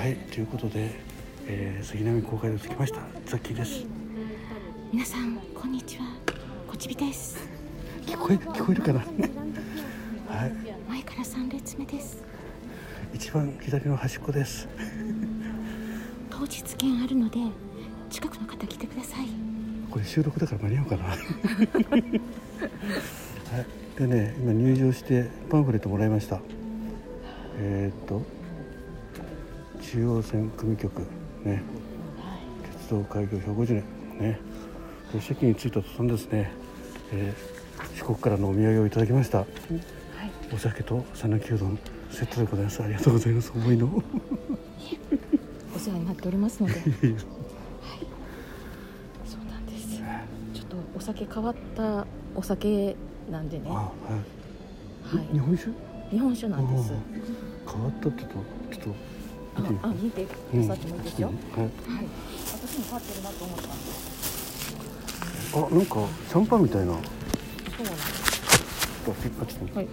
はいということで、えー、杉並公開で着きました。ザッキーです。皆さんこんにちは。こちびです。聞こえ聞こえるかな？はい。前から三列目です。一番左の端っこです。当日券あるので近くの方来てください。これ収録だから間に合うかな？はい。でね今入場してパンフレットもらいました。えー、っと中央線組局ね。鉄道開業150年ね。で席に着いた途端ですね、えー、四国からのお土産をいただきました、はい、お酒と讃岐うどんセットでございます。ありがとうございます。思いの。お世話になっておりますので。はい。そうなんです。ちょっとお酒変わったお酒なんでね。はい、はい、日本酒？日本酒なんです。変わったってとちょっとああ見てくださってもいいですよ、うん、はい、はい、私も変わってるなと思ったんです。あなんかシャンパンみたいな。そうなんです。はい。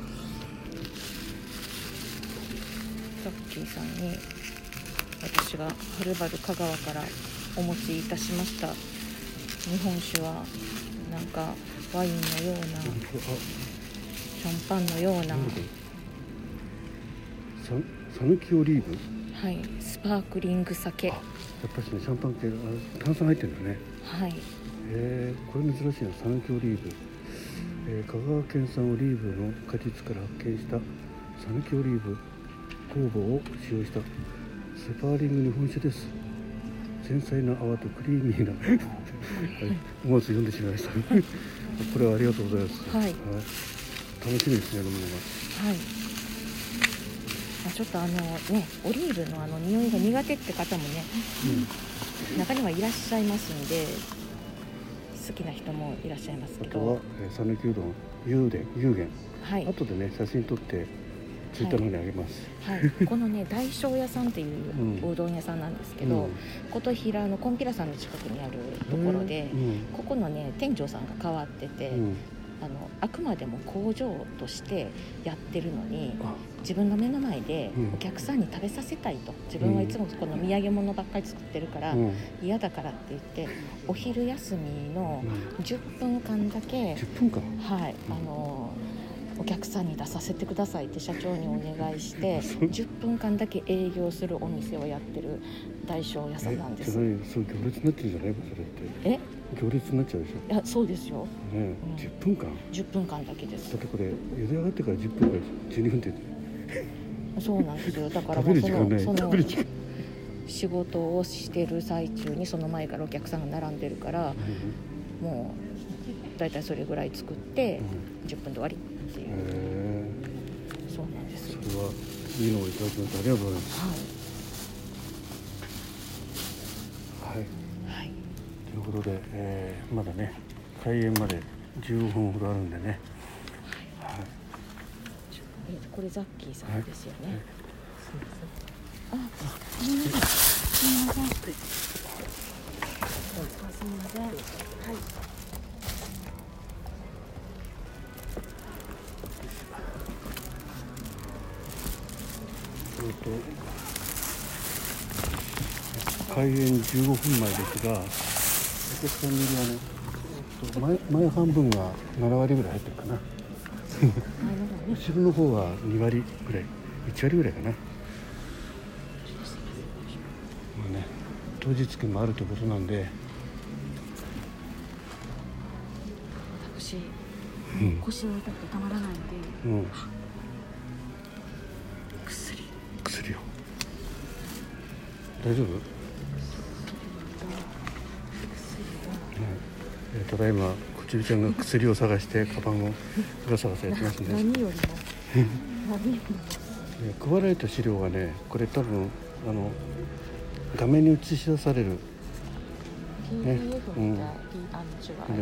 ザッキーさんに私がはるばる香川からお持ちいたしました。日本酒はなんかワインのようなシャンパンのようなさぬきオリーブ？はいスパークリング酒。やっぱりねシャンパン系炭酸入ってるんだね。はい。えー、これ珍しいなさぬきオリーブ、えー、香川県産オリーブの果実から発見したさぬきオリーブ酵母を使用したスパーリング日本酒です。繊細な泡とクリーミーなはい、思わず読んでしまいました。これはありがとうございます、はい、はい、楽しみですね飲むのが。はいちょっとあのねオリーブのあの匂いが苦手って方もね、うん、中にはいらっしゃいますんで好きな人もいらっしゃいますけど。あとは讃岐、うどん有田有限はい。後でね写真撮ってツイッターの方にあげます、はい、はい、このね大正屋さんっていううどん屋さんなんですけど、うん、琴平のこんぴらさんの近くにあるところで、うん、ここのね店長さんが変わってて、うんあのあくまでも工場としてやってるのに自分の目の前でお客さんに食べさせたいと。自分はいつもこの土産物ばっかり作ってるから嫌だからって言ってお昼休みの10分間だけ、10分間。はいあのお客さんに出させてくださいって社長にお願いして10分間だけ営業するお店をやってる大正屋さんなんです。そう行列になってるんじゃない？それって。え？行列になっちゃうでしょ。いやそうですよ、ねうん、10分間10分間だけです。だってこれ茹で上がってから10分か12分って そうなんですよ。だからもうそのその仕事をしてる最中にその前からお客さんが並んでるから、うん、もう大体それぐらい作って、うん、10分で終わりっていう。そうなんですよ。それはいいのをいただきました。ありがとうございます。はい、はい。ということで、えー、まだね開演まで15分ほどあるんでね、はい、これザッキーさんですよね、はい、あすみません。すみませんすみませんはい。えっと開演15分前ですがお客さんの入りはね前前半分が7割ぐらい入ってるかな。後ろの方は2割ぐらい1割ぐらいかな。まあね当日券もあるということなんで。私、うん、腰が痛くてたまらないんで、うん、薬。薬を。大丈夫？ただいまこちびちゃんが薬を探してカバンをガサガサやってますね。何よりも。配られた資料がねこれ多分あの画面に映し出される。ね、うん、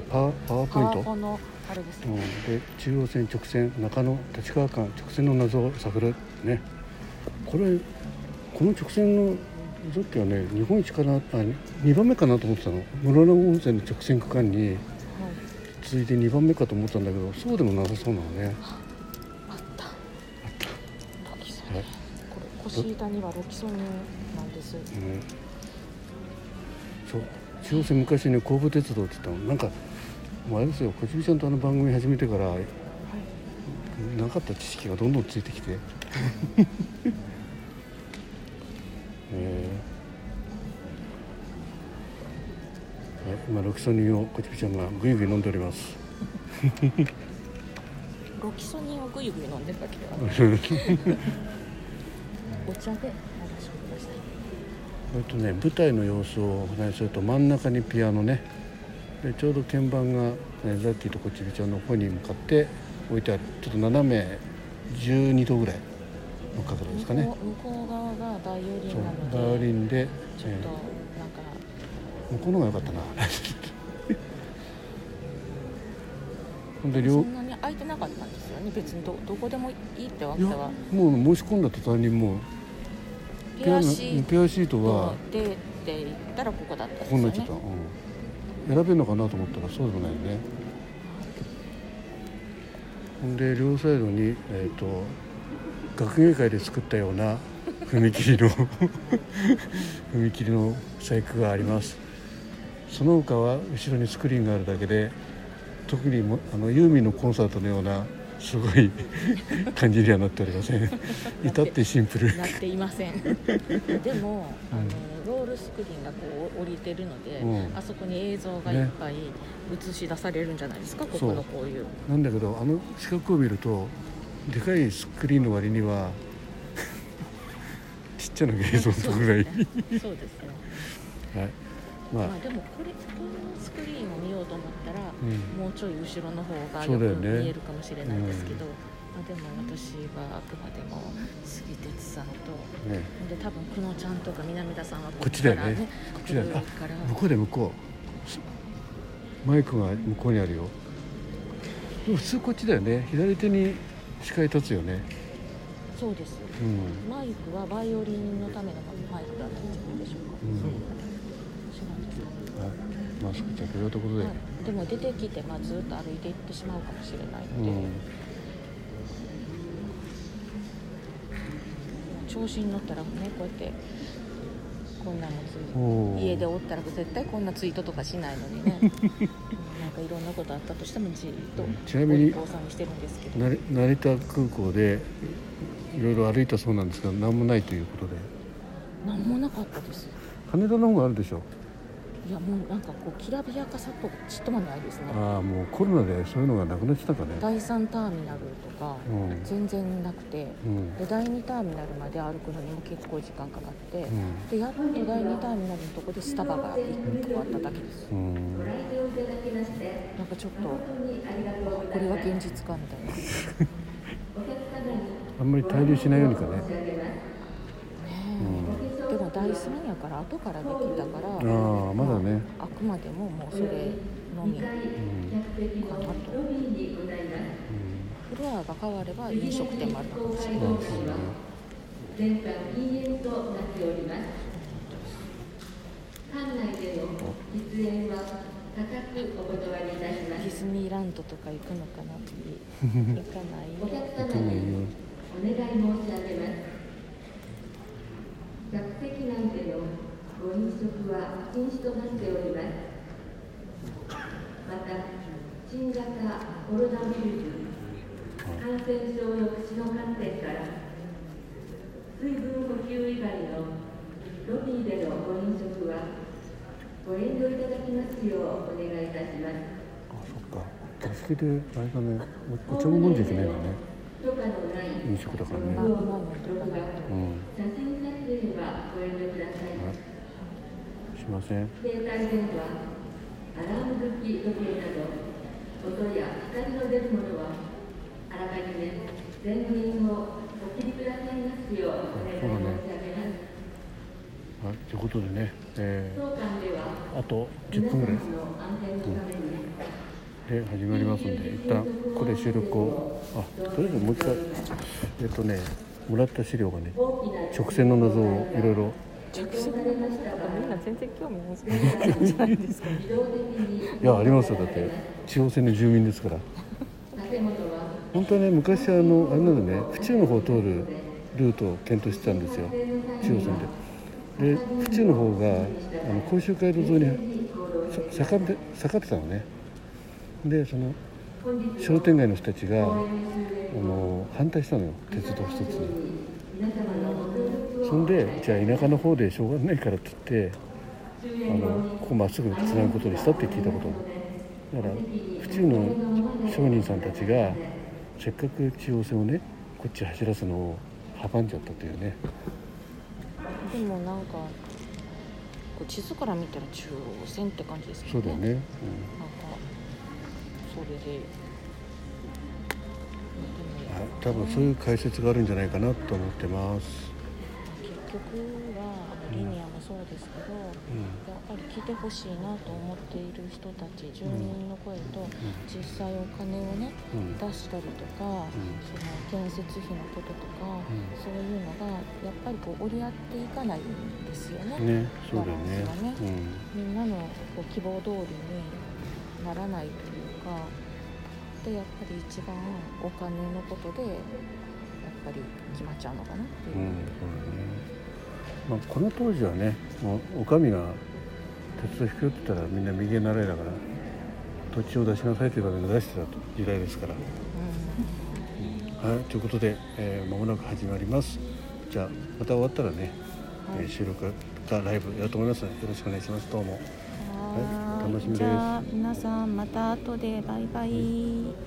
パワパワーポイント、ね、うん、で中央線直線中野立川間直線の謎を探る。ね。これこの直線のさっきはね日本一かなあ2番目かなと思ってたの。室蘭温泉の直線区間に、はい、続いて2番目かと思ったんだけどそうでもなさそうなのね。あった。あった。はい、これ腰谷はロキソニンなんです、うん、そう。中央線昔ね神戸鉄道って言ったの。なんかもうあれですよ。こちびちゃんとあの番組始めてから、はい、なかった知識がどんどんついてきて えー、今ロキソニンをこちびちゃんがぐいぐい飲んでおります。ロキソニンをぐいぐい飲んでるわけでは。な いお茶で流してください。えっとね舞台の様子をお話しすると真ん中にピアノね。でちょうど鍵盤が、ね、ザッキーとこちびちゃんの方に向かって置いてある。ちょっと斜め12度ぐらいの角度ですかね。向こう側がバイオリンなのでバイオリンでちょっとなんか、向こうの方が良かったな。ほんで両そんなに空いてなかったんですよね。別にどどこでもいいってわけは。もう申し込んだ途端にもうペアシートペアシートはでって言ったらここだったんですよね。ここになっちゃった、うん、選べるのかなと思ったらそうでもないよね。ほんで両サイドにえっ、ー、と学芸会で作ったような踏切の 踏切の細工があります。その他は後ろにスクリーンがあるだけで特にもあのユーミンのコンサートのようなすごい 感じにはなっておりません。至ってシンプル。なっていません。でも、あのロールスクリーンがこう降りてるので、うん、あそこに映像がいっぱい映し出されるんじゃないですか、ね、ここのこういう。なんだけどあの四角を見るとでかいスクリーンの割には ちっちゃな映像のぐらい。そうですね。はい。まあ、まあ、でもこれこのスクリーンを見ようと思ったら、うん、もうちょい後ろの方がよく見えるかもしれないですけど、ねうん、まあ、でも私はあくまでも杉哲さんと、ね、で多分久野ちゃんとか南田さんはこっちだよね。こっちだよ向こうで向こう。マイクが向こうにあるよ。普通こっちだよね。左手に視界立つよね。そうです、うん、マイクはバイオリンのためのマイクだったんじゃないでしょうか、うん、そうはい、マスク着用ということで、はい、でも出てきて、まあ、ずっと歩いていってしまうかもしれないので、うん、調子に乗ったらねこうやってこんなのつ家でおったら絶対こんなツイートとかしないのにね。な んかいろんなことあったとしてもじっとちなみに成田空港でいろいろ歩いたそうなんですが何もないということで。何もなかったです。羽田の方があるでしょいやもうなんかこうきらびやかさとちっともないですね。ああもうコロナでそういうのがなくなってたかね。第3ターミナルとか、全然なくて、うん、で第2ターミナルまで歩くのにも結構時間かかって、うん、でやっと第2ターミナルのとこでスタバが1個あっただけです、うん、なんかちょっとこれが現実かみたいな。あんまり滞留しないようにかね第3やから後からできたからああまだね、あ、くまでももうそれのみかなと、うん、フロアが変われば飲食店もあるかもしれない。しますディズニーランドとか行くのかな行かないお客様にお願い申し上げますご飲食は禁止となっております。また新型コロナウイルス感染症抑止の観点から水分補給以外のロビーでのご飲食はご遠慮いただきますようお願いいたします。あそっか。客席であれだねお茶も飲んじゃいけないんだね飲食だからね。うん。しません。携帯電話、アラーム時計など、音や光の出るものは、あらかじめ全員をお切りくださいますようお願い申し上げます。はい、ということでね、えー、あと10分ぐらい。うんで始まりますんで一旦ここで収録をあとりあえずもう一回えっとねもらった資料がね直線の謎をいろいろ直線の謎とかみんな全然興味ないじゃないですかいやありますよ。だって地方線の住民ですから。本当はね昔あのあれなんだね府中の方通るルートを検討してたんですよ。中央線で。で府中の方があの甲州街道沿いに盛んで盛ってたのね。でその商店街の人たちがあの反対したのよ。鉄道一つに。そんでじゃあ田舎の方でしょうがないからって言ってあのここまっすぐつなぐことにしたって聞いたこと。だから府中の商人さんたちがせっかく中央線をねこっち走らすのを阻んじゃったというね。でもなんか地図から見たら中央線って感じですけどね。そうだよね、うん、なんかそれで。多分そういう解説があるんじゃないかなと思ってます結局はリニアもそうですけど、うん、やっぱり来てほしいなと思っている人たち住民の声と、実際お金をね、うん、出したりとか、その建設費のこととか、そういうのがやっぱりこう折り合っていかないんですよね。ねそうだよね。ね、みんなのこう希望通りにならないというかでやっぱり一番お金のことでやっぱり決まっちゃうのかなっていう。うんまあ、この当時はねもうお上が鉄道引くよって言ったらみんな右へ習いだから土地を出しなさいという場面で出してた時代ですから。うん、はい、ということで、えー、間もなく始まります。じゃあまた終わったらね、はい、収録かライブやると思いますよろしくお願いします。どうも。はい、楽しみです。皆さんまた後でバイバイ。